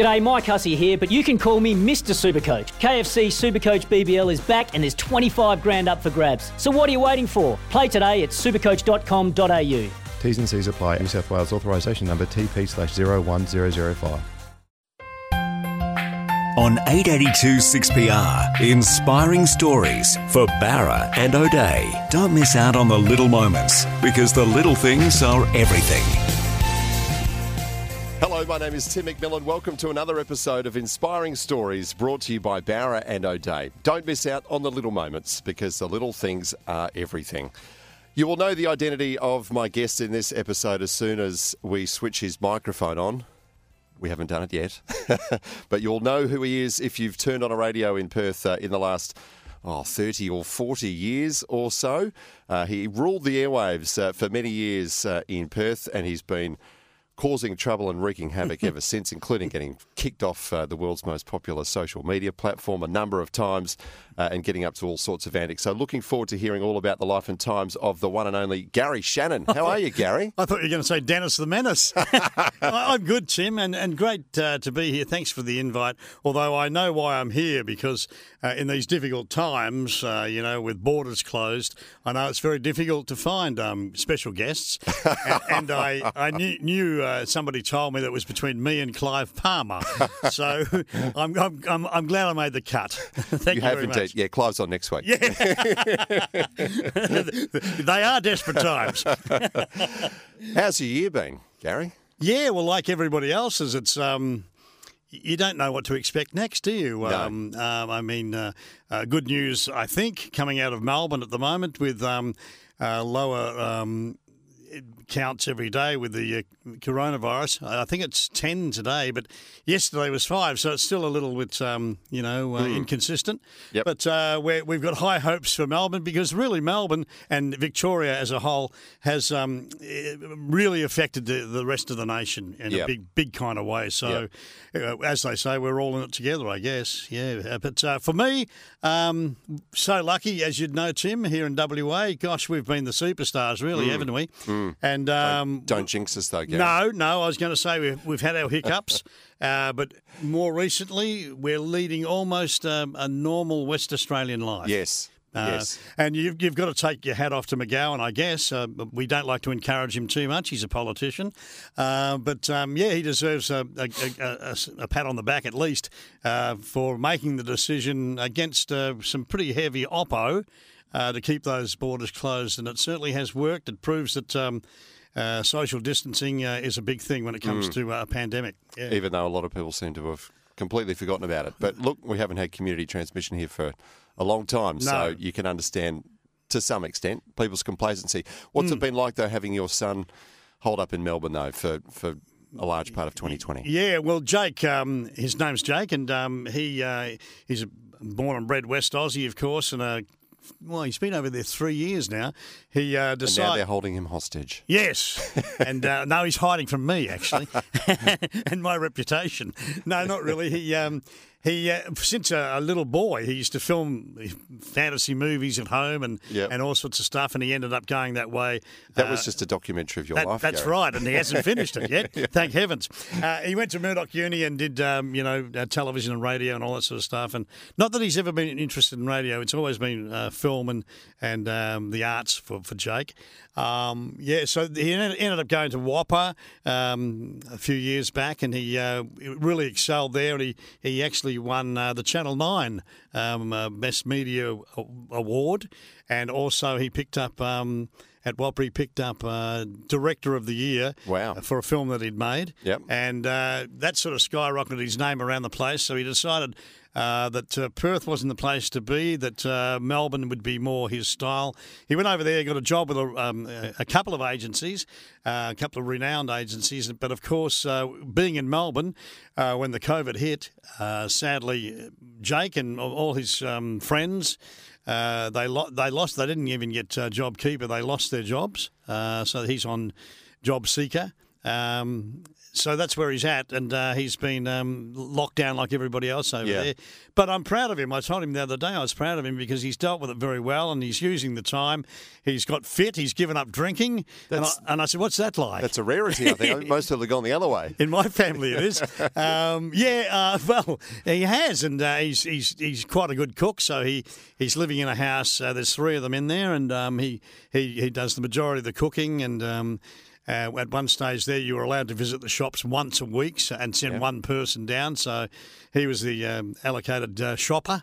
G'day, Mike Hussey here, but you can call me Mr. Supercoach. KFC Supercoach BBL is back and there's 25 grand up for grabs. So what are you waiting for? Play today at supercoach.com.au. T's and C's apply. New South Wales authorisation number TP slash 01005. On 882 6PR, inspiring stories for Barra and O'Day. Don't miss out on the little moments because the little things are everything. Hello, my name is Tim McMillan. Welcome to another episode of Inspiring Stories brought to you by Barra and O'Day. Don't miss out on the little moments because the little things are everything. You will know the identity of my guest in this episode as soon as we switch his microphone on. We haven't done it yet, but you'll know who he is if you've turned on a radio in Perth uh, in the last oh, 30 or 40 years or so. Uh, he ruled the airwaves uh, for many years uh, in Perth and he's been causing trouble and wreaking havoc ever since, including getting kicked off uh, the world's most popular social media platform a number of times uh, and getting up to all sorts of antics. So, looking forward to hearing all about the life and times of the one and only Gary Shannon. How are you, Gary? I thought you were going to say Dennis the Menace. I'm good, Tim, and, and great uh, to be here. Thanks for the invite. Although I know why I'm here because uh, in these difficult times, uh, you know, with borders closed, I know it's very difficult to find um, special guests. and, and I, I knew, knew uh, somebody told me that it was between me and Clive Palmer. So I'm, I'm, I'm, I'm glad I made the cut. Thank you, You have very indeed. much. Yeah, Clive's on next week. Yeah. they are desperate times. How's your year been, Gary? Yeah, well, like everybody else's, it's um, you don't know what to expect next, do you? No. Um, um, I mean, uh, uh, good news, I think, coming out of Melbourne at the moment with um, uh, lower um, counts every day with the uh, coronavirus. I think it's 10 today, but yesterday was five, so it's still a little bit, um, you know, uh, inconsistent. Yep. But uh, we're, we've got high hopes for Melbourne because really Melbourne and Victoria as a whole has um, really affected the, the rest of the nation in Yep. a big, big kind of way. So, uh, as they say, we're all in it together, I guess. Yeah. Uh, But uh, for me, um, so lucky, as you'd know, Tim, here in WA. Gosh, we've been the superstars, really, haven't we? And um, Don't jinx us, though, Gary. no, no, I was going to say we've, we've had our hiccups, uh, but more recently we're leading almost um, a normal West Australian life. Yes. Uh, yes. And you've, you've got to take your hat off to McGowan, I guess. Uh, we don't like to encourage him too much. He's a politician. Uh, but um, yeah, he deserves a, a, a, a, a pat on the back at least uh, for making the decision against uh, some pretty heavy oppo uh, to keep those borders closed. And it certainly has worked. It proves that. Um, uh, social distancing uh, is a big thing when it comes Mm. to uh, a pandemic. Yeah. Even though a lot of people seem to have completely forgotten about it. But look, we haven't had community transmission here for a long time, No. so you can understand to some extent people's complacency. What's Hmm. it been like, though, having your son hold up in Melbourne, though, for, for a large part of 2020? Yeah, well, Jake, um, his name's Jake, and um, he uh, he's a born and bred West Aussie, of course, and uh, well, he's been over there three years now. He uh, And now decided. they're holding him hostage. Yes, and uh, no, he's hiding from me actually, and my reputation. No, not really. He um, he uh, since a, a little boy, he used to film fantasy movies at home and Yep. and all sorts of stuff, and he ended up going that way. That Uh, was just a documentary of your that- life. that's Gary. right, and he hasn't finished it yet. Thank heavens. Uh, he went to Murdoch Uni and did, um, you know, uh, television and radio and all that sort of stuff. And not that he's ever been interested in radio; it's always been uh, film and and um, the arts for for Jake. Um, yeah, so he ended ended up going to WAAPA um, a few years back, and he uh, really excelled there. And he he actually won uh, the Channel Nine um, uh, Best Media Award, and also he picked up. Um, at WAAPA picked up uh, Director of the Year Wow. for a film that he'd made. Yep. And uh, that sort of skyrocketed his name around the place. So he decided uh, that uh, Perth wasn't the place to be, that uh, Melbourne would be more his style. He went over there, got a job with a, um, a- couple of agencies, uh, a couple of renowned agencies. But of course, uh, being in Melbourne, uh, when the COVID hit, uh, sadly, Jake and all- his um, friends. Uh, they lo- they lost. They didn't even get uh, job keeper. They lost their jobs. Uh, so he's on job seeker. Um, so that's where he's at, and uh, he's been um, locked down like everybody else over Yeah. there. But I'm proud of him. I told him the other day I was proud of him because he's dealt with it very well, and he's using the time. He's got fit. He's given up drinking, and I, and I said, "What's that like?" That's a rarity, I think. Most people have gone the other way. In my family, it is. Um, yeah, uh, well, he has, and uh, he's he's he's quite a good cook. So he, he's living in a house. Uh, there's three of them in there, and um, he, he he does the majority of the cooking. And um, uh, at one stage there, you were allowed to visit the shops once a week so- and send one person down. So he was the um, allocated uh, shopper,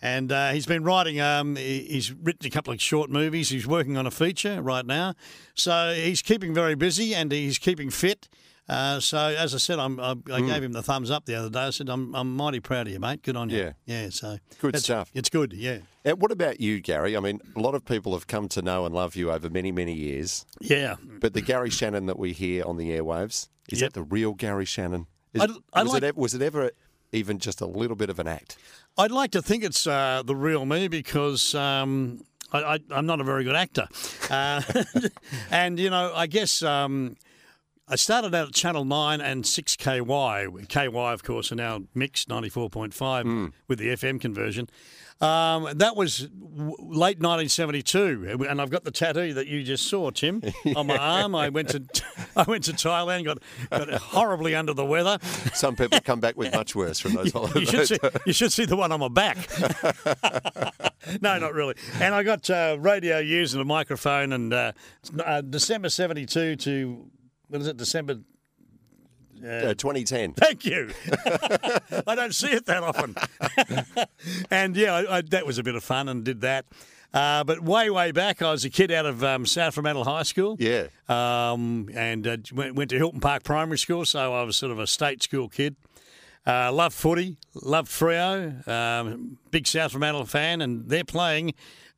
and uh, he's been writing. Um, he's written a couple of short movies. He's working on a feature right now. So he's keeping very busy, and he's keeping fit. Uh, so as I said, I'm, I, I gave him the thumbs up the other day. I said, "I'm, I'm mighty proud of you, mate. Good on you." Yeah. yeah. So Good it's- stuff. It's good. Yeah, And what about you, Gary? I mean, a lot of people have come to know and love you over many, many years. yeah. But the Gary Shannon that we hear on the airwaves, is Yep. that the real Gary Shannon? Is, I was, like- it, was it ever even just a little bit of an act? I'd like to think it's uh, the real me because um, I, I, I'm not a very good actor, uh, and you know, I guess. Um, I started out at Channel 9 and 6KY. KY, of course, are now mixed 94.5 with the FM conversion. Um, that was w- late 1972, and I've got the tattoo that you just saw, Tim, on my arm. I went to I went to Thailand, got, got horribly under the weather. Some people come back with much worse from those You holidays. should see, you should see the one on my back. no, not really. And I got uh, radio use and a microphone, and uh, uh, December '72 to what is it? December. Uh, 2010. Thank you. I don't see it that often. and yeah, I, I, that was a bit of fun and did that. Uh, but way, way back, I was a kid out of um, South Fremantle High School. Yeah. Um, and uh, went, went to Hilton Park Primary School, so I was sort of a state school kid. Uh, loved footy, loved Freo, um, big South Fremantle fan, and they're playing.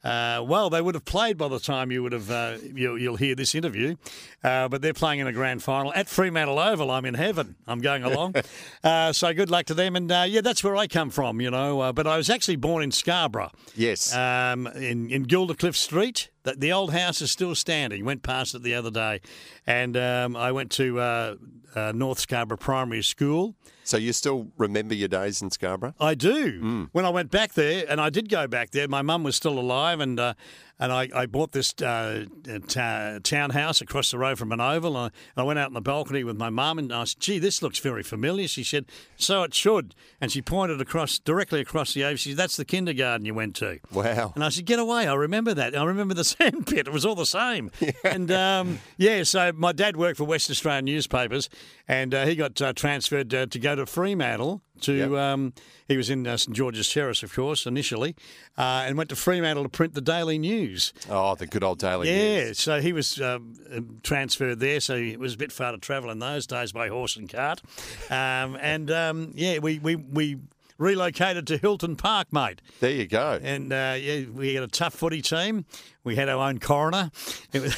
Uh, well, they would have played by the time you would have uh, you'll, you'll hear this interview, uh, but they're playing in a grand final at Fremantle Oval. I'm in heaven. I'm going along, uh, so good luck to them. And uh, yeah, that's where I come from, you know. Uh, but I was actually born in Scarborough Yes. um, in, in Gildercliffe Street. The, the old house is still standing. Went past it the other day. And um, I went to uh, uh, North Scarborough Primary School. so you still remember your days in Scarborough? I do. Mm. When I went back there, and I did go back there, my mum was still alive, and uh, and I, I bought this uh, ta- townhouse across the road from an oval. And I, I went out on the balcony with my mum, and I said, "Gee, this looks very familiar." She said, "So it should." And she pointed across directly across the oval. She said, "That's the kindergarten you went to." Wow. And I said, "Get away! I remember that. I remember the sandpit. It was all the same." And um, yeah, so my dad worked for West Australian newspapers, and uh, he got uh, transferred uh, to go to Fremantle. To Yep. um, he was in uh, St George's Terrace, of course, initially, uh, and went to Fremantle to print the Daily News. Oh, the good old Daily News. Yeah, News. so he was um, um, transferred there, so it was a bit far to travel in those days by horse and cart. Um, and um, yeah, we, we, we relocated to Hilton Park, mate. There you go. And uh, yeah, we had a tough footy team. We had our own coroner. It was,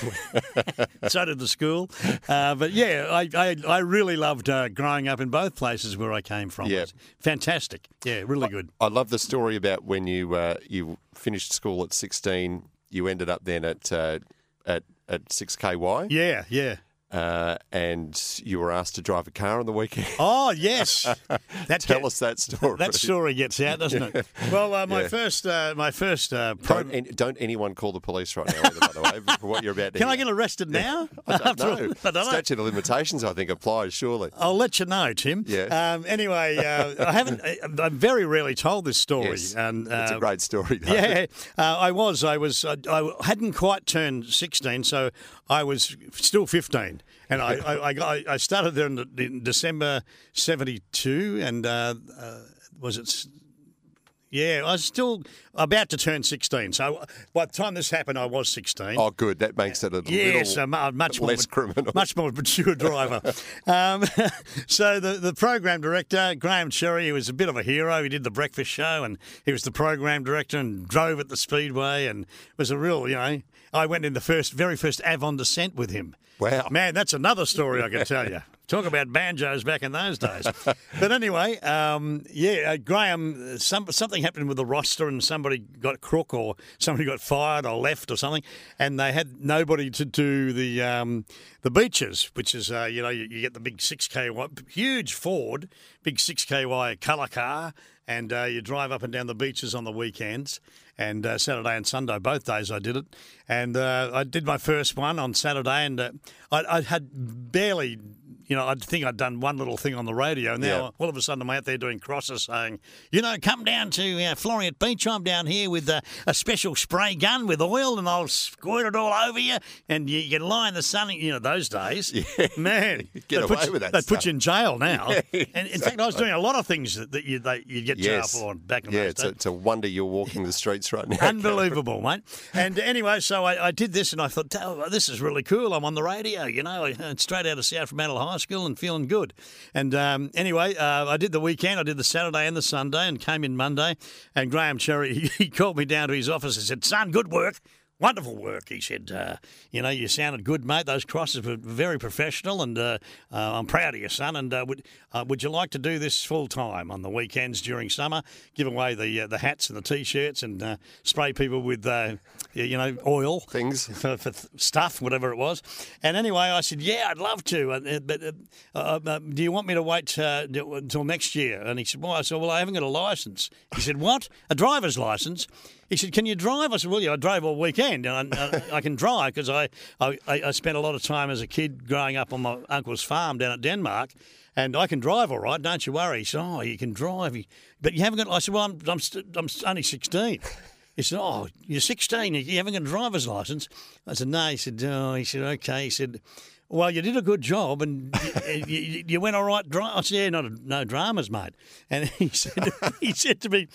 so did the school. Uh, but yeah, I, I, I really loved uh, growing up in both places where I came from. Yeah. Fantastic. Yeah, really good. I love the story about when you uh, you finished school at 16. You ended up then at uh, at at 6KY, Yeah, yeah. Uh, and you were asked to drive a car on the weekend. Oh yes, that Tell get- us that story. That story gets out, doesn't it? Well, uh, my Yeah. first, uh, my first. Uh, pro- Don't, any, don't anyone call the police right now, either, by the way, for what you're about to do. Can I get arrested now? I don't know. I don't know. Statute of limitations, I think, applies, surely. I'll let you know, Tim. Yeah. Um, anyway, uh, I haven't. I- I'm very rarely told this story, Yes. and It's uh, a great story, though. Yeah, uh, I was. I was. I, I hadn't quite turned sixteen, so I was still fifteen. And I, I, I, I started there in, in December '72, and uh, uh, was it? Yeah, I was still about to turn 16. So by the time this happened, I was 16. Oh, good. That makes it a Yes, little a mu- much more less criminal. much more mature driver. um, so the the program director Graham Cherry, he was a bit of a hero. He did the breakfast show, and he was the program director and drove at the speedway, and was a real, you know. I went in the first, very first Avon descent with him. Wow. man, that's another story I can tell you. Talk about banjos back in those days. but anyway, um, yeah, uh, Graham, some, something happened with the roster and somebody got crook or somebody got fired or left or something, and they had nobody to do the um, the beaches, which is, uh, you know, you, you get the big 6K, huge Ford, big 6KY colour car, and uh, you drive up and down the beaches on the weekends. And uh, Saturday and Sunday, both days I did it. And uh, I did my first one on Saturday, and uh, I, I had barely you know, I think I'd done one little thing on the radio. and Now, Yeah. all of a sudden, I'm out there doing crosses saying, you know, come down to uh, Floreat Beach. I'm down here with uh, a special spray gun with oil and I'll squirt it all over you. And you, you can lie in the sun. You know, those days, yeah. man, Get put away you- with that They'd put you in jail now. Yeah, and in fact, I was doing a lot of things that, that you, they, you'd get Yes. jail for back in yeah, those it's days. a, it's a wonder you're walking the streets right now. Unbelievable, mate. And anyway, so I, I did this and I thought, oh, this is really cool. I'm on the radio, you know, straight out of South Fremantle School and feeling good. And um, anyway, uh, I did the weekend. I did the Saturday and the Sunday and came in Monday. And Graham Cherry, he, he called me down to his office and said, son, good work. Wonderful work, he said. Uh, you know, you sounded good, mate. Those crosses were very professional, and uh, uh, I'm proud of you, son. And uh, would uh, would you like to do this full time on the weekends during summer? Give away the uh, the hats and the t-shirts, and uh, spray people with uh, you know oil Things. for, for stuff, whatever it was. And anyway, I said, "Yeah, I'd love to, but uh, uh, uh, do you want me to wait uh, d- until next year?" And he said, "Why?" I said, "Well, I haven't got a license." He said, "What? A driver's license?" He said, "Can you drive?" I said, "Well, yeah, I drove all weekend, and I, I, can drive because I, I I spent a lot of time as a kid growing up on my uncle's farm down at Denmark." And I can drive all right, don't you worry. He said, "Oh, you can drive, but you haven't got." I said, "Well, I'm I'm, st- I'm only 16." He said, "Oh, you're 16. You haven't got a driver's license." I said, "No." He said, "Oh." He said, "Okay." He said, "Well, you did a good job, and you, you, went all right." I said, "Yeah, not a, no dramas, mate." And he said, "He said to me,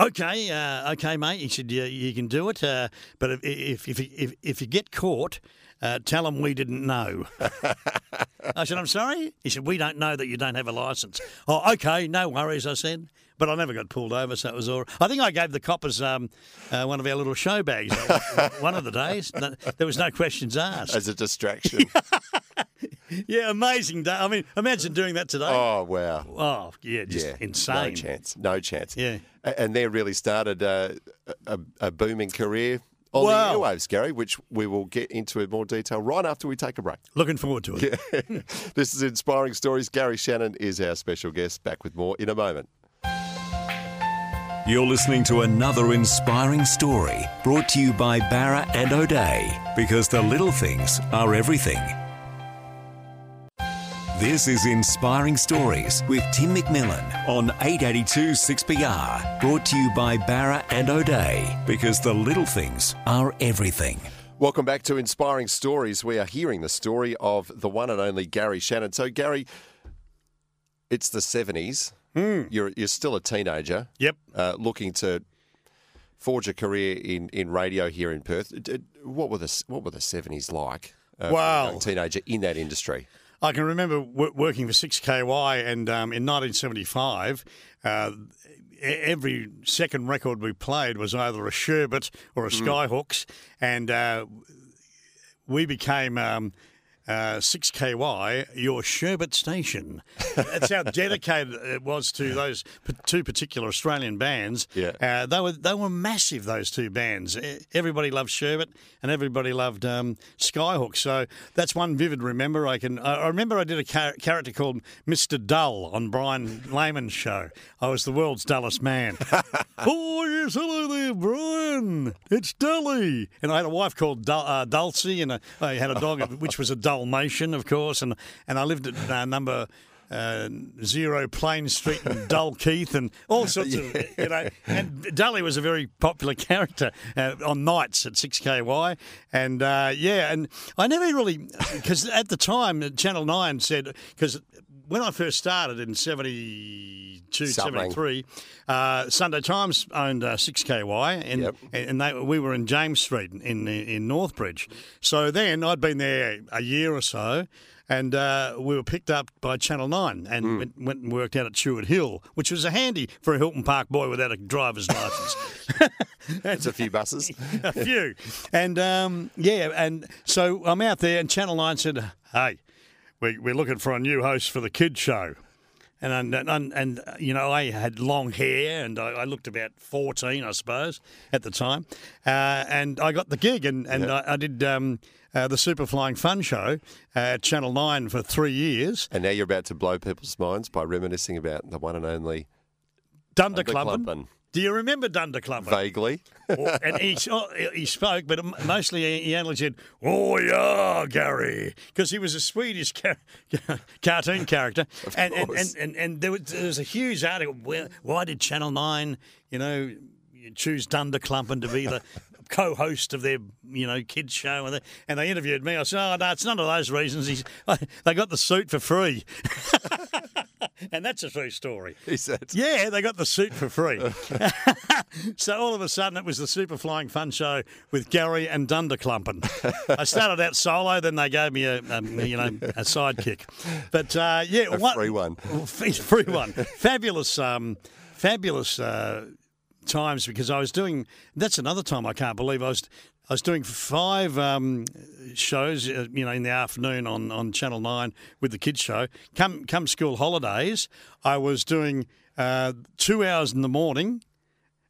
okay, uh, okay, mate." He said, "Yeah, you can do it, uh, but if if if if, if you get caught." Uh, tell them we didn't know. I said, I'm sorry? He said, We don't know that you don't have a license. Oh, okay, no worries, I said. But I never got pulled over, so it was all. I think I gave the coppers um, uh, one of our little show bags one of the days. There was no questions asked. As a distraction. Yeah, amazing day. I mean, imagine doing that today. oh, wow. Oh, yeah, just yeah. insane. No chance. No chance. Yeah. And there really started uh, a, a booming career on Wow. the airwaves, Gary, which we will get into in more detail right after we take a break. Looking forward to it. Yeah. this is Inspiring Stories. Gary Shannon is our special guest. Back with more in a moment. You're listening to another inspiring story brought to you by Barra and O'Day because the little things are everything. This is Inspiring Stories with Tim McMillan on 882 6PR. Brought to you by Barra and O'Day because the little things are everything. Welcome back to Inspiring Stories. We are hearing the story of the one and only Gary Shannon. So, Gary, it's the 70s. You're, you're still a teenager. Yep. uh, looking to forge a career in, in radio here in Perth. What were the what were the seventies like? Uh, a Wow. young teenager in that industry. I can remember w- working for 6KY, and um, in 1975, uh, every second record we played was either a Sherbet or a Skyhooks, and uh, we became. Um, uh, 6KY, your Sherbet station. That's how dedicated it was to those p- two particular Australian bands. Yeah. Uh, they were they were massive. Those two bands. Everybody loved Sherbet, and everybody loved um, Skyhook. So that's one vivid remember. I can. I remember I did a char- character called Mister Dull on Brian Lehman's show. I was the world's dullest man. oh yes, hello there, Brian. It's Dully, and I had a wife called Dul- uh, Dulcie, and a, I had a dog which was a Dalmatian, of course, and and I lived at uh, number uh, zero Plain Street in Dull Keith and all sorts of you know. And Dully was a very popular character uh, on nights at 6KY, and uh, yeah, and I never really because at the time Channel Nine said because when I first started in 72, Something. 73, uh, Sunday Times owned uh, 6KY, and Yep. and they, we were in James Street in in Northbridge. So then I'd been there a year or so. And uh, we were picked up by Channel 9 and Hmm. went, went and worked out at Tuart Hill, which was a handy for a Hilton Park boy without a driver's license. It's a few buses. a few. And um, yeah, and so I'm out there, and Channel 9 said, Hey, we, we're looking for a new host for the kids' show. And, and, and, and you know, I had long hair and I, I looked about 14, I suppose, at the time. Uh, and I got the gig and, and I, I did um, uh, the Super Flying Fun show at Channel 9 for three years. and now you're about to blow people's minds by reminiscing about the one and only. Dunderklumpen. Do you remember Dunderklumpen? vaguely. Or- and he, oh, he spoke, but mostly he only said, "Oh yeah, Gary," because he was a Swedish ca- cartoon character, and, and, and and and there was, there was a huge article. Where, why did Channel Nine, you know, choose Dunderklumpen to be the co-host of their, you know, kids show? And they, and they interviewed me. I said, "Oh no, it's none of those reasons. He's, they got the suit for free." And that's a true story. He said. Yeah, they got the suit for free. so all of a sudden, it was the Super Flying Fun Show with Gary and Dunderklumpen. I started out solo, then they gave me a, a you know a sidekick. But uh, yeah, A free one. free one, fabulous, um, fabulous uh, times because I was doing. That's another time I can't believe I was. I was doing five um, shows, uh, you know, in the afternoon on, on Channel Nine with the kids show. Come come school holidays, I was doing uh, two hours in the morning.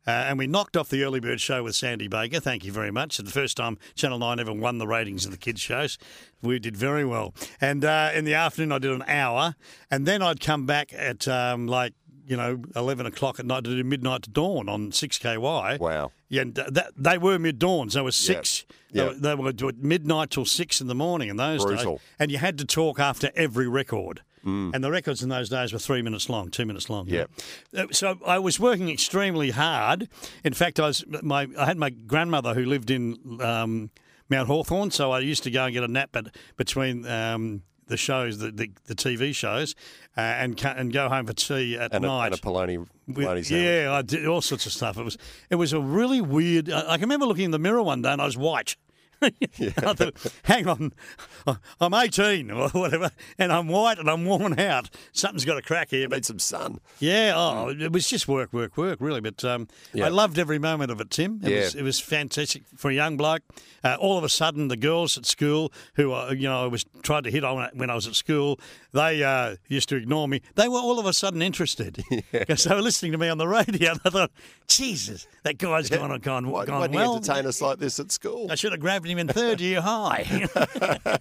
Uh, and we knocked off the early bird show with Sandy Baker. Thank you very much. The first time Channel 9 ever won the ratings of the kids' shows. We did very well. And uh, in the afternoon, I did an hour. And then I'd come back at um, like, you know, 11 o'clock at night to do midnight to dawn on 6KY. Wow. Yeah, that, they were mid dawns. They were six. They, Yep. were, they were midnight till six in the morning in those Brutal. days. And you had to talk after every record. Mm. And the records in those days were three minutes long, two minutes long. Yep. Uh, So I was working extremely hard. In fact, I was my I had my grandmother who lived in um, Mount Hawthorn, so I used to go and get a nap at, between. Um, the shows, the, the, the TV shows, uh, and ca- and go home for tea at And a, night. and a polony, With- yeah, I did all sorts of stuff. It was it was a really weird. I, I can remember looking in the mirror one day and I was white. I thought, hang on, I'm 18 or whatever, and I'm white and I'm worn out. Something's got a crack here. But Need some sun. yeah, oh, it was just work, work, work, really. But um, Yeah. I loved every moment of it, Tim. It, Yeah. was, it was fantastic for a young bloke. Uh, all of a sudden, the girls at school, who uh, you know I was tried to hit on when I was at school, they uh, used to ignore me. They were all of a sudden interested because they were listening to me on the radio. And I thought, Jesus, that guy's gone on, gone, Why, gone why well. you entertain us like this at school? I should have grabbed him in third year high.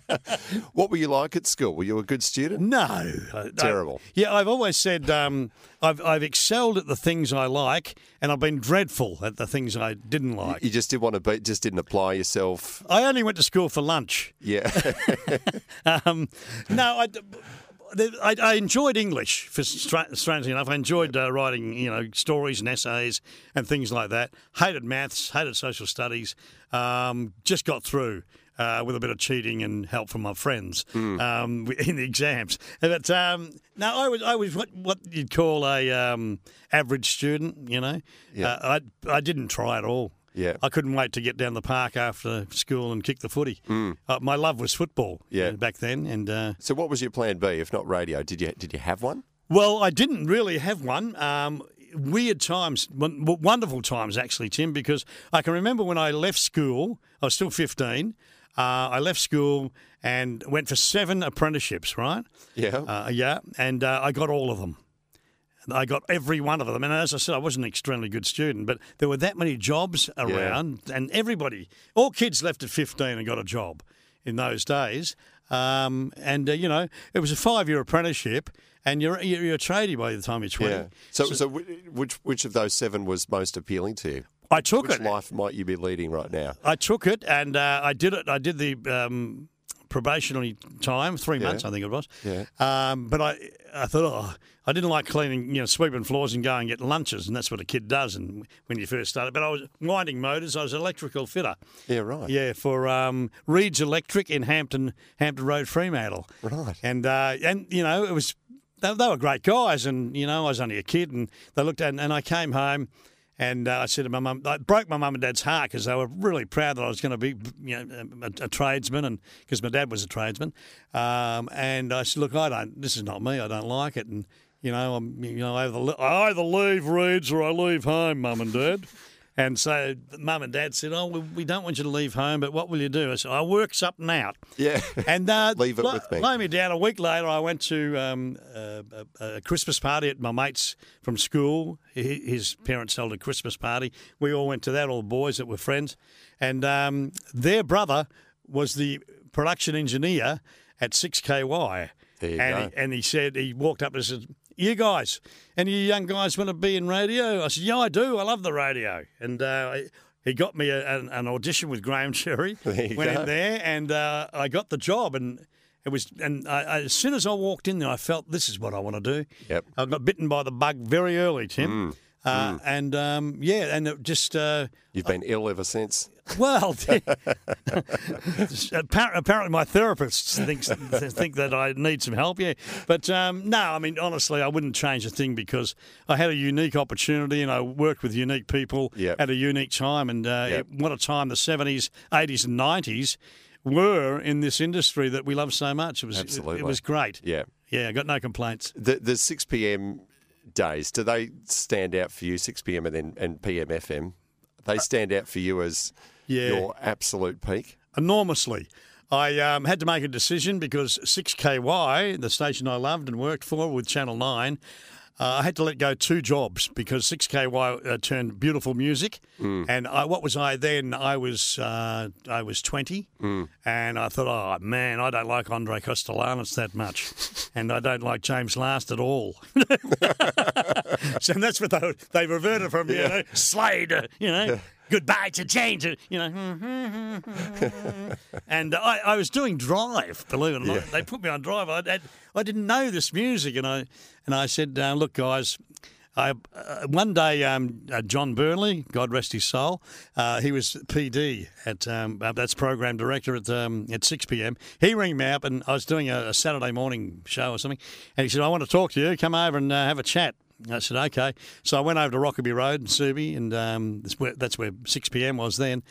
What were you like at school? Were you a good student? No, Terrible. I- yeah, I've always said um, I've I've excelled at the things I like, and I've been dreadful at the things I didn't like. You just didn't want to be, just didn't apply yourself. I only went to school for lunch. Yeah. Um, no, I, I, I enjoyed English. For stra- strangely enough, I enjoyed uh, writing, you know, stories and essays and things like that. Hated maths, hated social studies. Um, just got through. Uh, with a bit of cheating and help from my friends um, in the exams, but um, no, I was I was what, what you'd call a um, average student. You know, Yeah. uh, I I didn't try at all. Yeah. I couldn't wait to get down the park after school and kick the footy. Uh, my love was football Yeah. back then, and uh, so what was your plan B if not radio? Did you did you have one? well, I didn't really have one. Um, weird times, won- wonderful times actually, Tim, because I can remember when I left school. I was still fifteen. Uh, I left school and went for seven apprenticeships. Right? Yeah. Uh, yeah, and uh, I got all of them. I got every one of them. And as I said, I wasn't an extremely good student, but there were that many jobs around, and everybody, all kids left at 15 and got a job in those days. Um, and, uh, you know, it was a five year apprenticeship, and you're, you're, a tradie by the time you're 20. yeah. So, so, whi- which which of those seven was most appealing to you? I took it. Which it. life might you be leading right now? I took it and uh, I did it. I did the um, probationary time, three Yeah. months, I think it was. Yeah. Um, but I, I thought, oh, I didn't like cleaning, you know, sweeping floors and going and get lunches, and that's what a kid does. And when you first started, but I was winding motors. I was an electrical fitter. Yeah, right. Yeah, for um, Reed's Electric in Hampton, Hampton Road, Fremantle. Right. And uh, and you know, it was they, they were great guys, and you know I was only a kid, and they looked at, and I came home. And uh, I said to my mum, I broke my mum and dad's heart because they were really proud that I was going to be, you know, a, a tradesman, and because my dad was a tradesman. Um, and I said, look, I don't. This is not me. I don't like it. And you know, I'm, you know, I either, I either leave Reeds or I leave home, mum and dad. And so mum and dad said, "Oh, we- we don't want you to leave home, but what will you do?" I said, "I work something out." Yeah. And uh, Leave it lo- with me. Lay me down. A week later, I went to um, a, a, a Christmas party at my mate's from school. His parents held a Christmas party. We all went to that, all the boys that were friends. And um, their brother was the production engineer at 6KY. There you and, go. He, and he said, he walked up and said, you guys, any young guys want to be in radio? I said, yeah, I do. I love the radio. And uh, he got me a, an, an audition with Graham Cherry. There you Went go. in there and uh, I got the job. And it was, and I, I, as soon as I walked in there, I felt this is what I want to do. Yep. I got bitten by the bug very early, Tim. Mm. Uh, And um, yeah, and it just uh, You've been ill ever since. well, apparently my therapist thinks think that I need some help. Yeah, but um, no, I mean honestly, I wouldn't change a thing because I had a unique opportunity and I worked with unique people Yep. at a unique time. And uh, Yep. what a time the seventies, eighties, and nineties were in this industry that we love so much. It was it- it was great. Yeah. Yeah, I got no complaints. The the six PM days, do they stand out for you? Six PM and then and PM FM. They stand out for you as Yeah. your absolute peak. enormously. I um, had to make a decision because 6KY, the station I loved and worked for with Channel 9, uh, I had to let go two jobs because 6KY uh, turned beautiful music, and I, what was I then? I was uh, I was 20, and I thought, oh man, I don't like Andre Kostelanetz that much, and I don't like James Last at all. so that's what they they reverted from, you know, Slade, you know. Goodbye to change, you know. and I, I was doing Drive, believe it or not. They put me on Drive. I, I, I didn't know this music, and I and I said, uh, "Look, guys." I, uh, one day, um, uh, John Burnley, God rest his soul, uh, he was PD at um, uh, that's program director at um, at six pm. He rang me up, and I was doing a, a Saturday morning show or something, and he said, "I want to talk to you. Come over and uh, have a chat." I said, "Okay." So I went over to Rokeby Road in Subi, and um, that's where that's where six pm was then.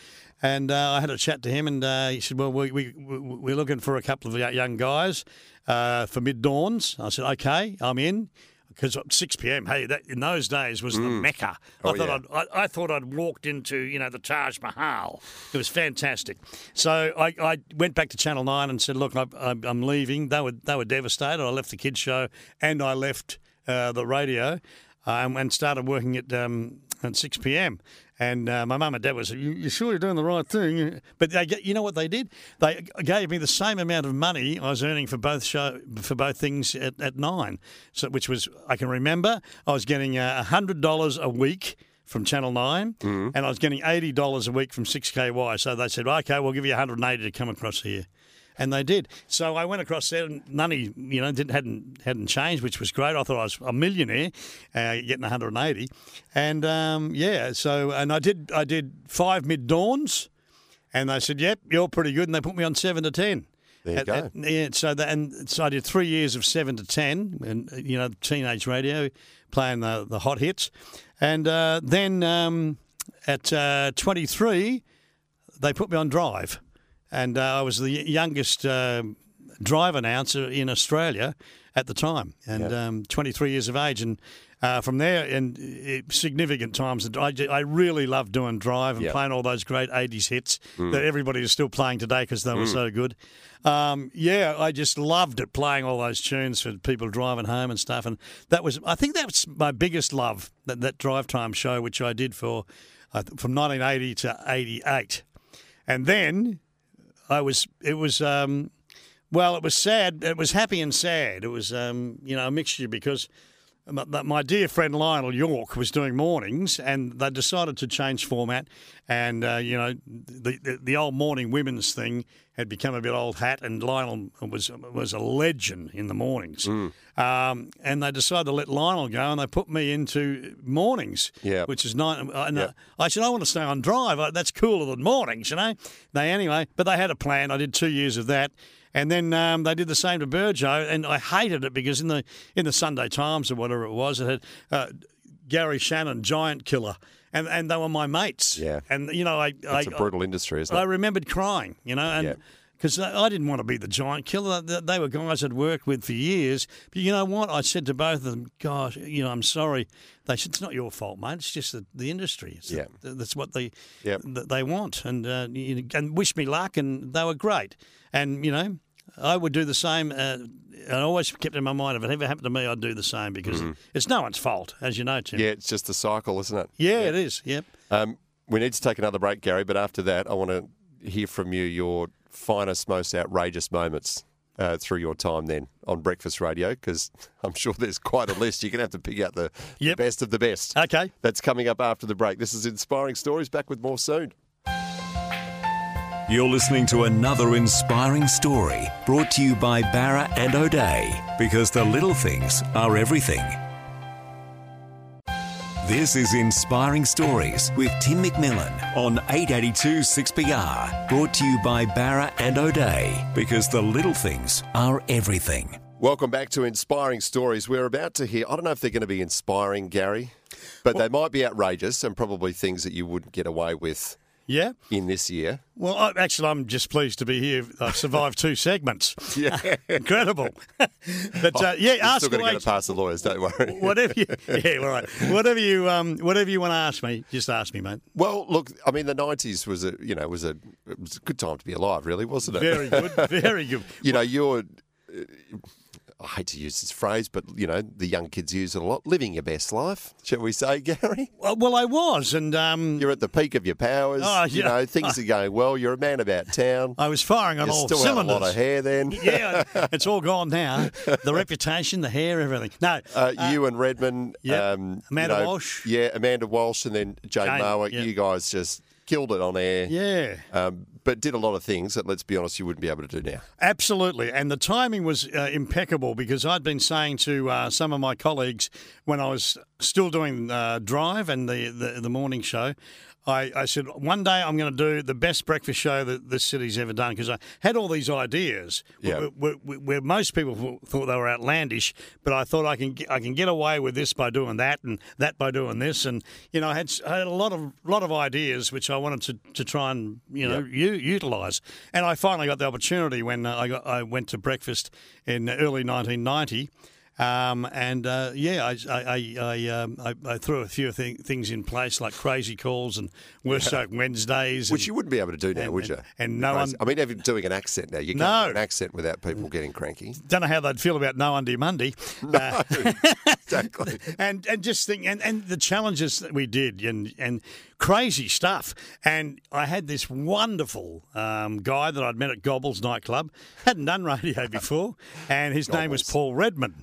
And uh, I had a chat to him, and uh, he said, "Well, we, we we- we're looking for a couple of young guys uh, for mid dawns." I said, "Okay, I'm in." Because 6 p.m. Hey, that in those days was the mecca. I Oh, thought yeah. I'd, I, I thought I'd walked into you know the Taj Mahal. It was fantastic. So I, I went back to Channel Nine and said, "Look, I, I, I'm leaving." They were they were devastated. I left the kids show and I left uh, the radio um, and started working at um, at 6 p.m. And uh, my mum and dad was, you, "You sure you're doing the right thing?" But they, you know what they did? They gave me the same amount of money I was earning for both show for both things at, at nine. So which was I can remember I was getting uh, hundred dollars a week from Channel 9 and I was getting eighty dollars a week from Six KY. So they said, "Okay, we'll give you one hundred and eighty to come across here." And they did. So I went across there, and money, you know, didn't hadn't hadn't changed, which was great. I thought I was a millionaire, uh, getting 180, and um, yeah. So and I did I did five mid dawns, and they said, "Yep, you're pretty good," and they put me on seven to ten. There you At- go. at- yeah, so that, and so I did three years of seven to ten, and you know, teenage radio, playing the the hot hits, and uh, then um, at uh, twenty three, they put me on drive, and uh, I was the youngest uh, drive announcer in Australia at the time, and um, 23 years of age, and uh, from there, and significant times. I, I really loved doing drive and Yeah. playing all those great 80s hits that everybody is still playing today because they were so good. Um, yeah, I just loved it playing all those tunes for people driving home and stuff, and that was I think that's my biggest love that that drive time show which I did for uh, from 1980 to 88, and then I was it was um, well it was sad. It was happy and sad. It was um, you know a mixture because my, my dear friend Lionel Yorke was doing mornings and they decided to change format and uh, you know the, the the old morning women's thing had become a bit old hat, and Lionel was was a legend in the mornings. Mm. Um, and they decided to let Lionel go, and they put me into mornings, Yeah. which is nine. And Yeah. uh, I said, I want to stay on drive. Uh, That's cooler than mornings, you know. They anyway, but they had a plan. I did two years of that. And then um, they did the same to Burjo, and I hated it because in the in the Sunday Times or whatever it was, it had uh, Gary Shannon, giant killer, and and they were my mates. Yeah. and you know, I I, It's a brutal industry, isn't I it? remembered crying, you know, and Yeah. Because I didn't want to be the giant killer. They they were guys I'd worked with for years. But you know what? I said to both of them, "Gosh, you know, I'm sorry." They said, "It's not your fault, mate. It's just the, the industry. It's Yeah. the, that's what they Yep. that they want." And uh, you- and wish me luck. And they were great. And you know, I would do the same. Uh, I always kept in my mind if it ever happened to me, I'd do the same because it's no one's fault, as you know, Tim. Mm-hmm. Yeah, it's just the cycle, isn't it? yeah, it is. Yep. Um, we need to take another break, Gary, but after that, I want to hear from you your finest, most outrageous moments uh, through your time then on Breakfast Radio, because I'm sure there's quite a list. You're going to have to pick out the, the best of the best. Okay. That's coming up after the break. This is Inspiring Stories. Back with more soon. You're listening to another inspiring story brought to you by Barra and O'Day because the little things are everything. This is Inspiring Stories with Tim McMillan on 882 6PR. Brought to you by Barra and O'Day because the little things are everything. Welcome back to Inspiring Stories. We're about to hear, I don't know if they're going to be inspiring, Gary, but they might be outrageous and probably things that you wouldn't get away with Yeah. in this year. Well, I, actually, I'm just pleased to be here. I've survived two segments. Yeah. Incredible. but uh, yeah, You're ask still going to away. get it past the lawyers, don't worry. Whatever you, yeah, all right. Whatever you, um, whatever you want to ask me, just ask me, mate. Well, look, I mean, the nineties was a you know was a it was a good time to be alive, really, wasn't it? Very good, very good. you know, you're. uh, I hate to use this phrase, but you know the young kids use it a lot. Living your best life, shall we say, Gary? Well, well, I was, and um, You're at the peak of your powers. Oh, You yeah. know things are going well. You're a man about town. I was firing on You all still have a lot of hair then. yeah, it's all gone now. The reputation, the hair, everything. No, Uh, you and Redmond, um, you Amanda know, Walsh. yeah, Amanda Walsh, and then Jane, Jane, Marwick. yeah. You guys just killed it on air. yeah. Um, but did a lot of things that, let's be honest, you wouldn't be able to do now. Absolutely. And the timing was uh, impeccable because I'd been saying to uh, some of my colleagues when I was still doing uh, Drive and the, the, the morning show, I, I said, one day I'm going to do the best breakfast show that this city's ever done because I had all these ideas Yeah. where, where, where- most people thought- they were outlandish, but I thought I can get, I can get away with this by doing that and that by doing this. And, you know, I had, I had a lot of lot of ideas which I wanted to, to try and, you know, u- utilise. And I finally got the opportunity when uh, I, got, I went to breakfast in early 1990. Um, and uh, yeah, I I, I, I, um, I I threw a few th- things in place like crazy calls and worst joke Wednesdays, Which and- you wouldn't be able to do now, and- would you? and- and no Crazy. one- I mean, even doing an accent now, you can't No. do an accent without people getting cranky. don't know how they'd feel about no Undy Monday. Uh, exactly. and and just think and, and the challenges that we did and and crazy stuff. And I had this wonderful um, guy that I'd met at Gobbles nightclub, hadn't done radio before, and his name was Paul Redmond.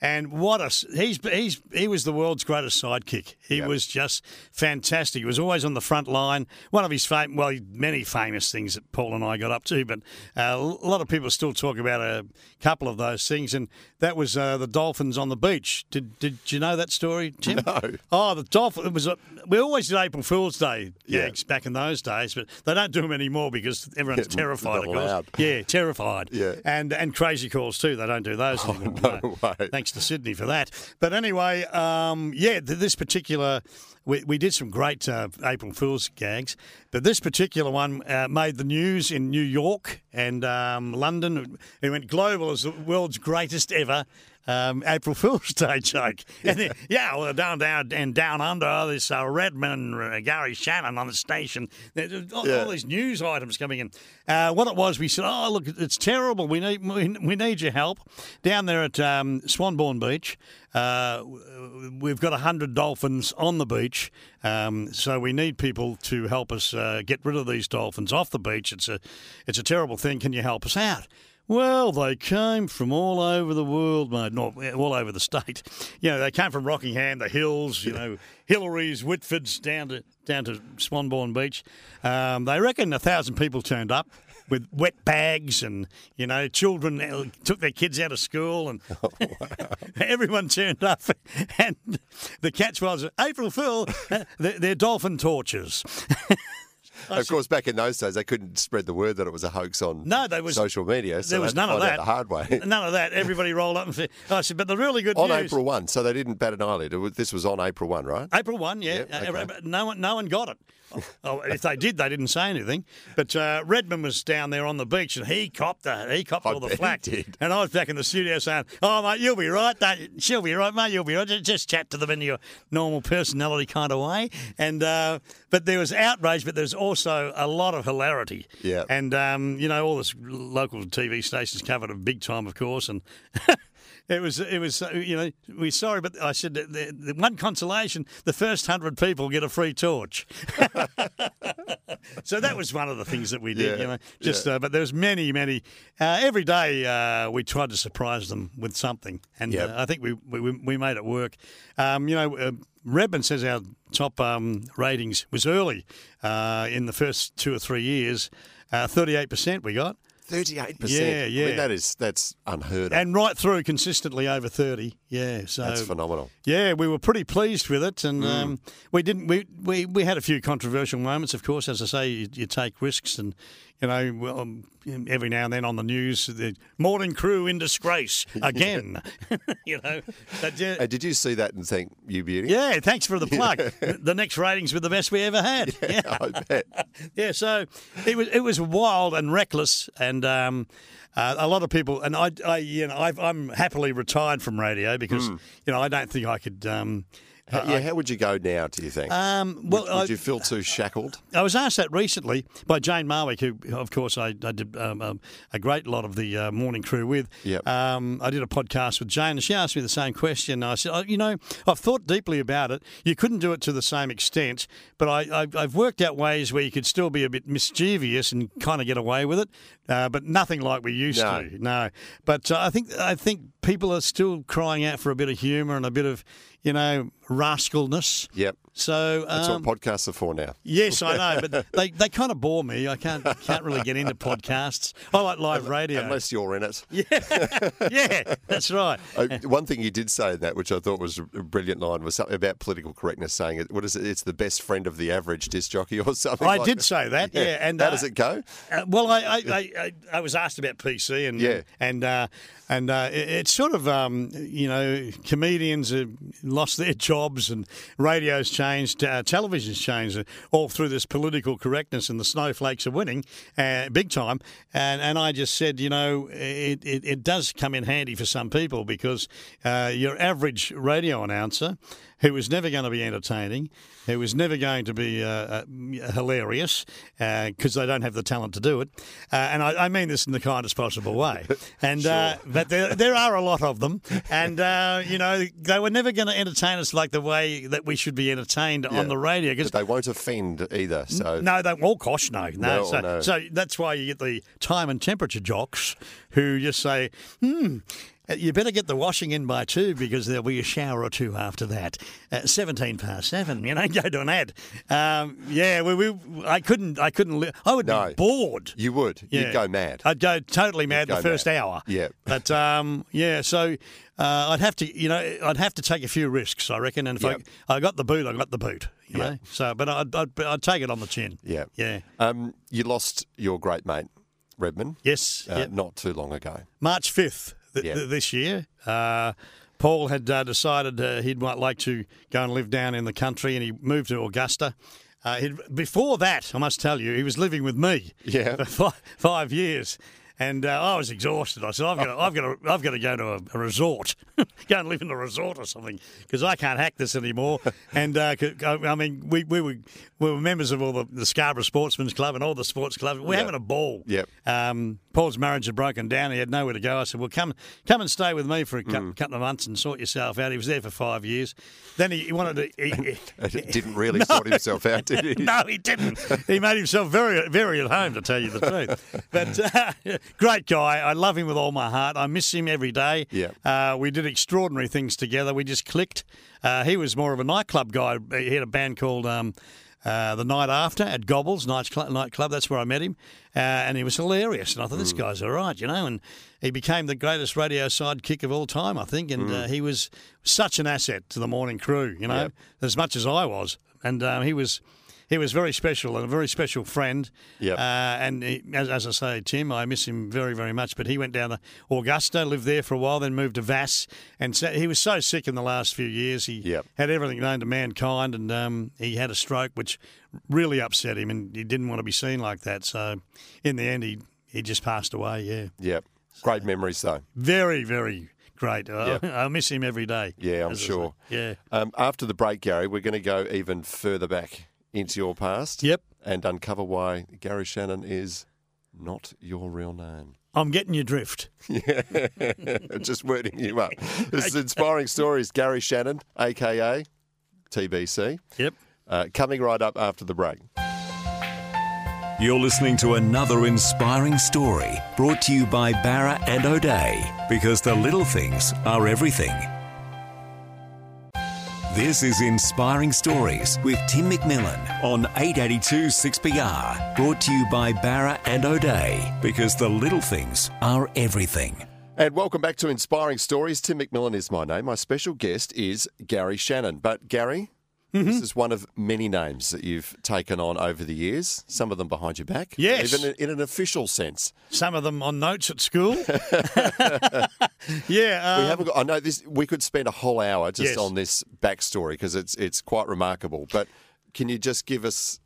And what a he's he's he was the world's greatest sidekick. He Yep. was just fantastic. He was always on the front line. One of his fam- well, many famous things that Paul and I got up to, but uh, a lot of people still talk about a couple of those things. And that was uh, the dolphins on the beach. Did did you know that story, Tim? No. Oh, the dolphin. It was a, we always did April Fool's Day Yeah. gags back in those days, but they don't do them anymore because everyone's Yeah, terrified. Of course. allowed. Yeah, terrified. Yeah. and and crazy calls too. They don't do those anymore. no way. Thanks to Sydney for that. But anyway, um, yeah, this particular. We, we did some great uh, April Fool's gags, but this particular one uh, made the news in New York and um, London. It went global as the world's greatest ever um, April Fool's Day joke. And then, yeah, well, down, down, and down under, this uh, Redmond, uh, Gary Shannon on the station. All, Yeah. all these news items coming in. Uh, what it was, we said, "Oh, look, it's terrible. We need we, we need your help down there at um, Swanbourne Beach. Uh, we've got hundred dolphins on the beach, um, so we need people to help us uh, get rid of these dolphins off the beach. It's a it's a terrible thing. Can you help us out?" Well, they came from all over the world, mate. Not all over the state. You know, they came from Rockingham, the hills. You know, Hillarys, Whitfords, down to down to Swanbourne Beach. Um, they reckon a thousand people turned up. with wet bags, and you know, children uh, took their kids out of school, and Oh, everyone turned up. And the catch was April Fool, they're, they're dolphin torches. Of course, back in those days, they couldn't spread the word that it was a hoax on No, there was- social media. So there was none of that. the hard way. None of that. Everybody rolled up and said, I said, but the really good on news. April 1, so they didn't bat an eyelid. Was, this was on April 1, right? April 1, yeah. Yep, okay. No one no one got it. oh, if they did, they didn't say anything. But uh, Redmond was down there on the beach and he copped the, he copped I all the flack. did. And I was back in the studio saying, "Oh mate, you'll be right. Don't, she'll be right, mate. You'll be right. Just, just chat to them in your normal personality kind of way." And uh, but there was outrage, but there's also a lot of hilarity. Yeah. And um, you know, all the local TV stations covered it big time, of course, and. It was, it was, uh, you know, we're sorry, but I said the, the one consolation: the first hundred people get a free torch. so that was one of the things that we did, Yeah, you know. Just, uh, but there's many, many. Uh, every day uh, we tried to surprise them with something, and Yep. uh, I think we, we we made it work. Um, you know, uh, Redmond says our top um, ratings was early uh, in the first two or three years. Uh, Thirty-eight percent we got. 38%. Yeah, I yeah. mean, that is, that's unheard of. and right through consistently over 30 yeah so that's phenomenal. yeah we were pretty pleased with it and Mm. um, we didn't we, we we had a few controversial moments of course as i say you, you take risks and you know well, um, every now and then on the news the morning crew in disgrace again you know but, yeah, Uh, did you see that and think, you beauty? yeah, thanks for the plug. The next ratings were the best we ever had. Yeah, I bet. yeah. So it was it was wild and reckless, and um, uh, a lot of people. And I, I you know, I've, I'm happily retired from radio because Hmm. you know I don't think I could. Um, How- yeah, how would you go now, do you think? um, well, would, I, you feel too shackled? I was asked that recently by Jane Marwick, who, of course, I, I did um, um, a great lot of the uh, morning crew with. Yep. Um, I did a podcast with Jane, and she asked me the same question. I said, oh, you know, I've thought deeply about it. You couldn't do it to the same extent, but I, I, I've worked out ways where you could still be a bit mischievous and kind of get away with it, uh, but nothing like we used No. to. No. But uh, I think I think people are still crying out for a bit of humour and a bit of, you know, rascalness. Yep. So That's um, what podcasts are for now. Yes, I know, but they, they kind of bore me. I can't can't really get into podcasts. I like live radio. Unless you're in it. yeah, yeah, that's right. Uh, one thing you did say in that, which I thought was a brilliant line, was something about political correctness, saying it. What is it? It's the best friend of the average disc jockey, or something. I like did that. say that, yeah. And how uh, does it go? Uh, well, I, I, I, I, I was asked about PC and Yeah. and uh, and uh, it- it's sort of um, you know comedians have lost their jobs and radio's changed, uh, television's changed, uh, all through this political correctness and the snowflakes are winning uh, big time. And and I just said, you know, it, it, it does come in handy for some people because uh, your average radio announcer who was never going to be entertaining, who was never going to be uh, uh, hilarious because they don't have the talent to do it. Uh, and I, I mean this in the kindest possible way. And uh, but there, there are a lot of them, and uh, you know they were never going to entertain us like the way that we should be entertained Yeah. on the radio. Because they won't offend either. So no, they oh gosh, no, no. No, so, no. so that's why you get the time and temperature jocks who just say, hmm. Uh, You better get the washing in by two because there'll be a shower or two after that. Uh, Seventeen past seven, you know, go to an ad. Um, yeah, we, we, I couldn't, I couldn't. Li- I would No. be bored. you would. Yeah. You'd go mad. I'd go totally mad go the first mad. hour. Yeah. But um, yeah, so uh, I'd have to, you know, I'd have to take a few risks, I reckon. And if Yep. I, I got the boot, I got the boot. You Yeah. know. So, but I'd, I'd, I'd take it on the chin. Yeah. Yeah. Um, you lost your great mate, Redmond, Yes. uh, yep. not too long ago. March 5th th- Yeah. th- this year. Uh, Paul had uh, decided uh, he'd might like to go and live down in the country, and he moved to Augusta. Uh, he'd, before that, I must tell you, he was living with me Yeah. for five, five years. And uh, I was exhausted. I said, "I've got, to, I've got, to, I've got to go to a, a resort, go and live in a resort or something, because I can't hack this anymore." And uh, I mean, we, we were we were members of all the, the Scarborough Sportsmen's Club and all the sports clubs. We're Yeah. having a ball. Yep. Um, Paul's marriage had broken down. He had nowhere to go. I said, "Well, come, come and stay with me for a cou- Mm. couple of months and sort yourself out." He was there for five years. Then he, he wanted to. He, he- Didn't really sort himself out, did he? no, he didn't. He made himself very, very at home, to tell you the truth. But uh, great guy. I love him with all my heart. I miss him every day. Yeah. Uh, we did extraordinary things together. We just clicked. Uh, he was more of a nightclub guy. He had a band called um, uh, the night after at Gobbles Night Club, nightclub. That's where I met him, uh, and he was hilarious. And I thought this guy's all right, you know. And he became the greatest radio sidekick of all time, I think. And uh, he was such an asset to the morning crew, you know, Yep. as much as I was. And um, he was. He was very special and a very special friend. Yep. Uh, and he, as, as I say, Tim, I miss him very, very much. But he went down to Augusta, lived there for a while, then moved to Vasse. And so he was so sick in the last few years. He Yep. had everything known to mankind, and um, he had a stroke, which really upset him, and he didn't want to be seen like that. So, in the end, he he just passed away. Yeah, Yep. Great memories, though. very, very great. Yep. I miss him every day. Yeah, I'm sure. Yeah. Um, after the break, Gary, we're going to go even further back into your past. Yep. And uncover why Gary Shannon is not your real name. I'm getting your drift. Yeah, just wording you up. This is Inspiring Stories. Gary Shannon, aka TBC. Yep. Uh, coming right up after the break. You're listening to another inspiring story brought to you by Barra and O'Day because the little things are everything. This is Inspiring Stories with Tim McMillan on 882 6PR, brought to you by Barra and O'Day because the little things are everything. And welcome back to Inspiring Stories. Tim McMillan is my name. My special guest is Gary Shannon. But Gary, Mm-hmm. this is one of many names that you've taken on over the years. Some of them behind your back. Yes. Even in an official sense. Some of them on notes at school. yeah. We um, haven't got. I know this. We could spend a whole hour just Yes. on this backstory because it's it's quite remarkable. But can you just give us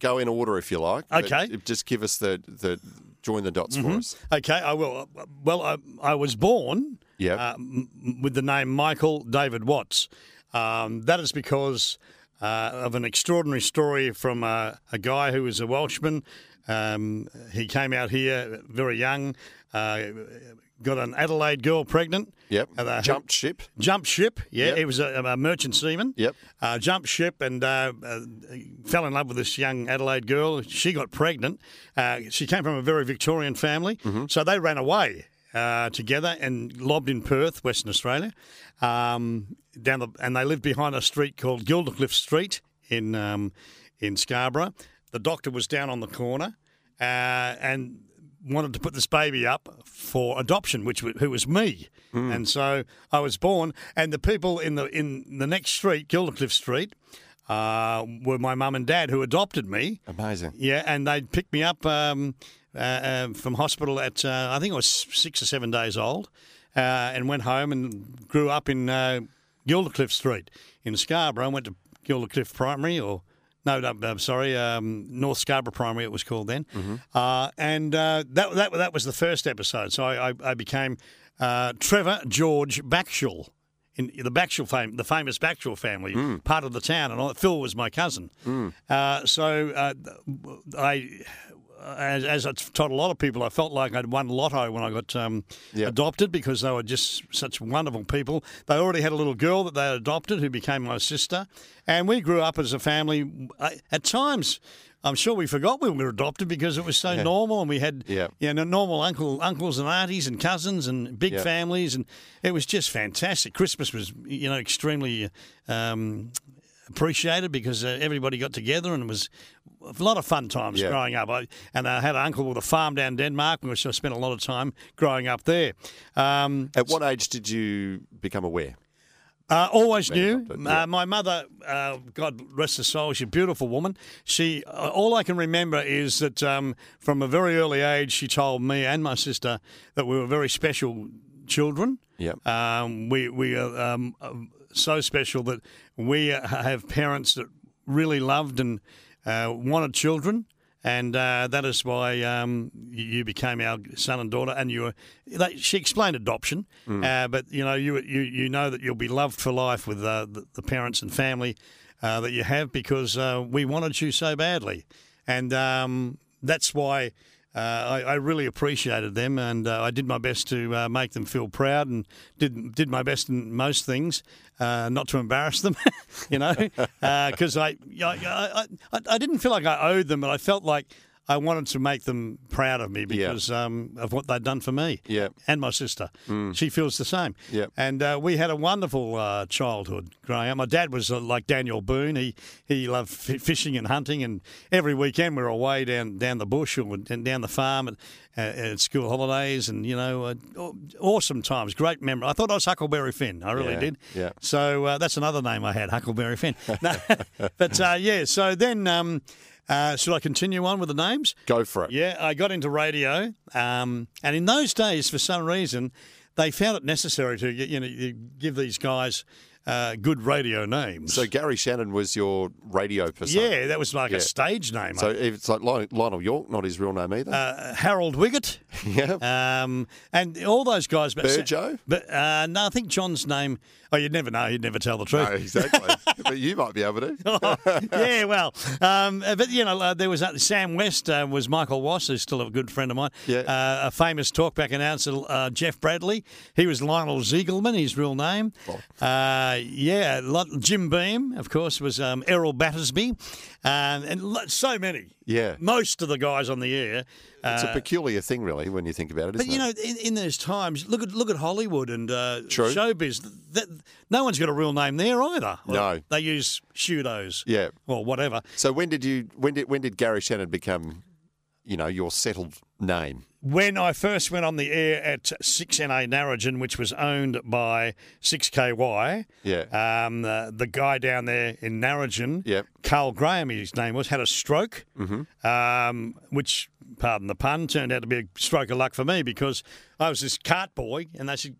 go in order if you like? Okay. Mm-hmm. just give us the the join the dots for us. Okay, I will. Well, I, I was born Yep. uh, m- with the name Michael David Watts. Um, that is because uh, of an extraordinary story from uh, a guy who was a Welshman. Um, he came out here very young, uh, got an Adelaide girl pregnant. Yep. Uh, Jumped ship. Jumped ship, yeah. Yep. He was a, a merchant seaman. Yep. Uh, jumped ship and uh, uh, fell in love with this young Adelaide girl. She got pregnant. Uh, she came from a very Victorian family, so they ran away uh, together and lobbed in Perth, Western Australia. Um, down the and they lived behind a street called Gildercliffe Street in um, in Scarborough. The doctor was down on the corner uh, and wanted to put this baby up for adoption, which who was me, and so I was born. And the people in the in the next street, Gildercliffe Street, uh, were my mum and dad who adopted me. Amazing. Yeah, and they picked me up um, uh, uh, from hospital at uh, I think I was six or seven days old, uh, and went home and grew up in uh, Gildercliffe Street in Scarborough. I went to Gildercliffe Primary, or no, no I'm sorry, um, North Scarborough Primary. It was called then, uh, and uh, that that that was the first episode. So I, I, I became uh, Trevor George Backshall. In the Backshall fame, the famous Backshall family, part of the town, and all, Phil was my cousin. Uh, so uh, I, as, as I've told a lot of people, I felt like I'd won lotto when I got um, Yep. adopted because they were just such wonderful people. They already had a little girl that they had adopted who became my sister, and we grew up as a family. I, at times, I'm sure we forgot we were adopted because it was so normal, and we had Yeah. you know normal uncle uncles and aunties and cousins and big families, and it was just fantastic. Christmas was you know extremely. Um, appreciated because uh, everybody got together and it was a lot of fun times Yeah. growing up. I, and I had an uncle with a farm down Denmark, which I spent a lot of time growing up there. Um, At what age did you become aware? uh, always knew. yeah. Uh, my mother, uh, God rest her soul, she's a beautiful woman. She, uh, all I can remember is that um, from a very early age, she told me and my sister that we were very special children. Yep. Um, we we are um, uh, so special that we uh, have parents that really loved and uh, wanted children. And uh, that is why um, you became our son and daughter. And you were, they, she explained adoption, uh, but you know you, you you know that you'll be loved for life with uh, the, the parents and family uh, that you have because uh, we wanted you so badly, and um, that's why uh, I, I really appreciated them, and uh, I did my best to uh, make them feel proud, and did did my best in most things, uh, not to embarrass them, you know, because I, I, I I I didn't feel like I owed them, but I felt like I wanted to make them proud of me because um, of what they'd done for me. Yeah. And my sister. She feels the same. Yeah. And uh, we had a wonderful uh, childhood growing up. My dad was uh, like Daniel Boone. He he loved f- fishing and hunting, and every weekend we were away down down the bush or and down the farm at, uh, at school holidays, and you know, uh, awesome times, great memory. I thought I was Huckleberry Finn. I really Yeah, did. yeah. So uh, that's another name I had, Huckleberry Finn. But uh, yeah, so then. Um, uh, should I continue on with the names? Go for it. Yeah, I got into radio, um, and in those days, for some reason, they found it necessary to you know give these guys uh, good radio names. So Gary Shannon was your radio persona. yeah, that was like Yeah. a stage name. So it's like Lionel Yorke, not his real name either. uh, Harold Wiggett, yeah. um, and all those guys. But Burjo? but uh, no, I think John's name. Oh, you'd never know. You'd never tell the truth. no, exactly. but you might be able to. yeah, well, um, but you know, uh, there was uh, Sam West uh, was Michael Wass, who's still a good friend of mine. Yeah. Uh, a famous talkback announcer, uh, Jeff Bradley. He was Lionel Ziegelman, his real name. Uh, yeah, lot, Jim Beam, of course, was um, Errol Battersby, um, and lo- so many. Yeah. most of the guys on the air. It's uh, a peculiar thing, really, when you think about it. but you it? know, in, in those times, look at look at Hollywood and uh, True. showbiz. That, no one's got a real name there either. No. they use pseudos. Yeah. or whatever. So when did you when did when did Gary Shannon become, you know, your settled name? When I first went on the air at 6NA Narrogin, which was owned by 6KY, Yeah. um, the, the guy down there in Narrogin, Yep. Carl Graham, his name was, had a stroke, um, which, pardon the pun, turned out to be a stroke of luck for me because I was this cart boy, and they said,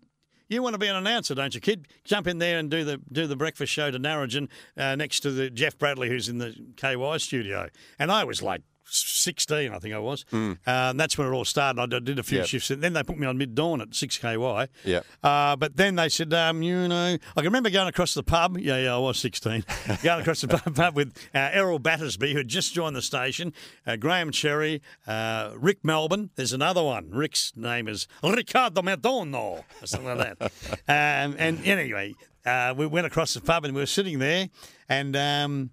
"You want to be an announcer, don't you, kid? Jump in there and do the do the breakfast show to Narrogin uh, next to the Jeff Bradley, who's in the KY studio." And I was like. 16, I think I was. Uh, and that's when it all started. I did a few Yep. shifts. And then they put me on mid dawn at 6KY. Yep. Uh, but then they said, um, you know, I can remember going across the pub. Yeah, yeah, I was 16. going across the pub, pub with uh, Errol Battersby, who had just joined the station, uh, Graham Cherry, uh, Rick Melbourne. There's another one. Rick's name is Ricardo Madono, or something like that. um, and anyway, uh, we went across the pub and we were sitting there, and um,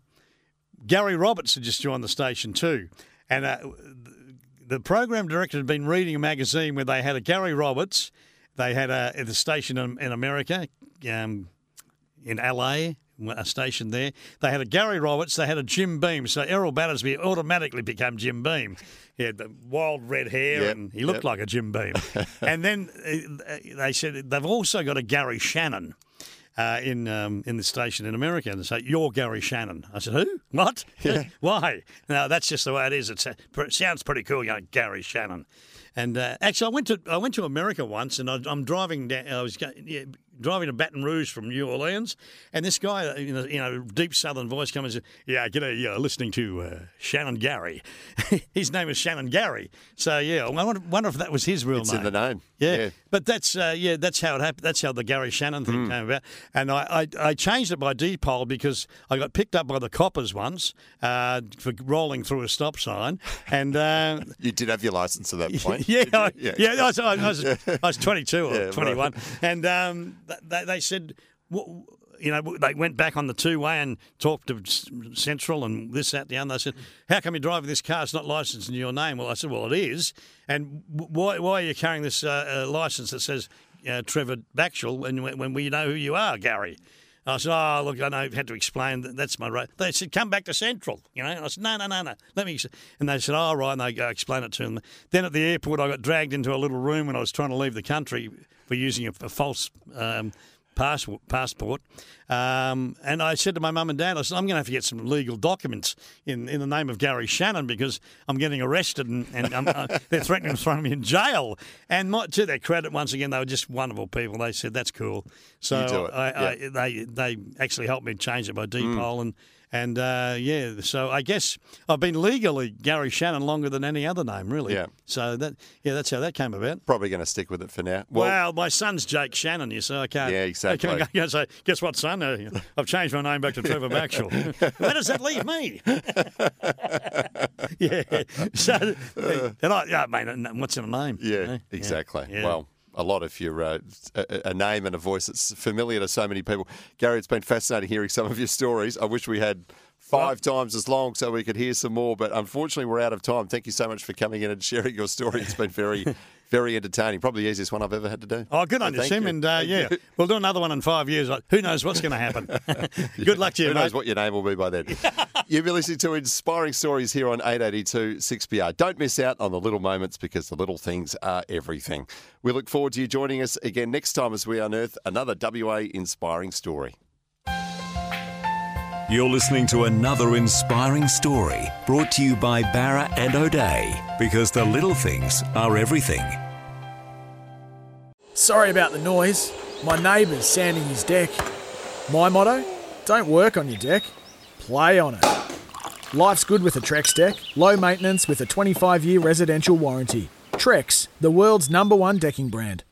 Gary Roberts had just joined the station too. And uh, the program director had been reading a magazine where they had a Gary Roberts, they had a at the station in, in America, um, in LA, a station there. They had a Gary Roberts, they had a Jim Beam. So Errol Battersby automatically became Jim Beam. He had the wild red hair Yep, and he looked yep. like a Jim Beam. and then uh, they said they've also got a Gary Shannon. Uh, in um, in the station in America, and they say you're Gary Shannon. I said, who? What? Why? No, that's just the way it is. It's, it sounds pretty cool, you know, Gary Shannon. And uh, actually, I went to I went to America once, and I, I'm driving down. I was go- yeah, driving to Baton Rouge from New Orleans, and this guy, you know, you know deep Southern voice comes and says, "Yeah, g'day, yeah, listening to uh, Shannon Gary. his name is Shannon Gary. So yeah, I wonder, wonder if that was his real It's name. It's in the name. Yeah, Yeah. but that's uh, yeah, that's how it happened. That's how the Gary Shannon thing Hmm. came about. And I, I, I changed it by default because I got picked up by the coppers once uh, for rolling through a stop sign, and uh, You did have your license at that point. yeah. I, yeah, I, was, I, was, I was 22 or Yeah, right. 21, and um, they, they said, you know, they went back on the two way and talked to Central and this, that, the other. They said, "How come you're driving this car? It's not licensed in your name." Well, I said, "Well, it is." And why, why are you carrying this uh, uh, license that says uh, Trevor Backshall when, when we know who you are, Gary? I said, "Oh, look, I know." Had to explain that that's my right." They said, "Come back to Central," you know. And I said, "No, no, no, no. Let me." And they said, "Oh, right." And they go explain it to them. Then at the airport, I got dragged into a little room when I was trying to leave the country for using a, a false. Um, pass, passport. Um, and I said to my mum and dad, I said, I'm going to have to get some legal documents in, in the name of Gary Shannon because I'm getting arrested and, and I'm, uh, they're threatening to throw me in jail. And my, to their credit, once again, they were just wonderful people. They said, that's cool. So do it, I, I, they, they actually helped me change it by deed poll and and uh, yeah, so I guess I've been legally Gary Shannon longer than any other name, really. Yeah. So that yeah, that's how that came about. Probably going to stick with it for now. Well, my son's Jake Shannon, you see. I can't. Yeah, exactly. I can't go say, guess what, son? Uh, I've changed my name back to Trevor Backshall. Where does that leave me? yeah. So, and I, yeah, I mean, what's in a name? Yeah, you know? exactly. Yeah. Well, a lot of your uh, a, a name and a voice that's familiar to so many people. Gary, it's been fascinating hearing some of your stories. I wish we had five times as long so we could hear some more. But unfortunately, we're out of time. Thank you so much for coming in and sharing your story. It's been very, very entertaining. Probably the easiest one I've ever had to do. Oh, good So on you, Sim. you. And uh, yeah, you. we'll do another one in five years. Who knows what's going to happen? good luck to you, Who mate. knows what your name will be by then? You've been listening to Inspiring Stories here on 882 6PR. Don't miss out on the little moments because the little things are everything. We look forward to you joining us again next time as we unearth another WA inspiring story. You're listening to another inspiring story brought to you by Barra and O'Day because the little things are everything. Sorry about the noise. My neighbour's sanding his deck. My motto don't work on your deck, play on it. Life's good with a Trex deck, low maintenance with a 25 year residential warranty. Trex, the world's number one decking brand.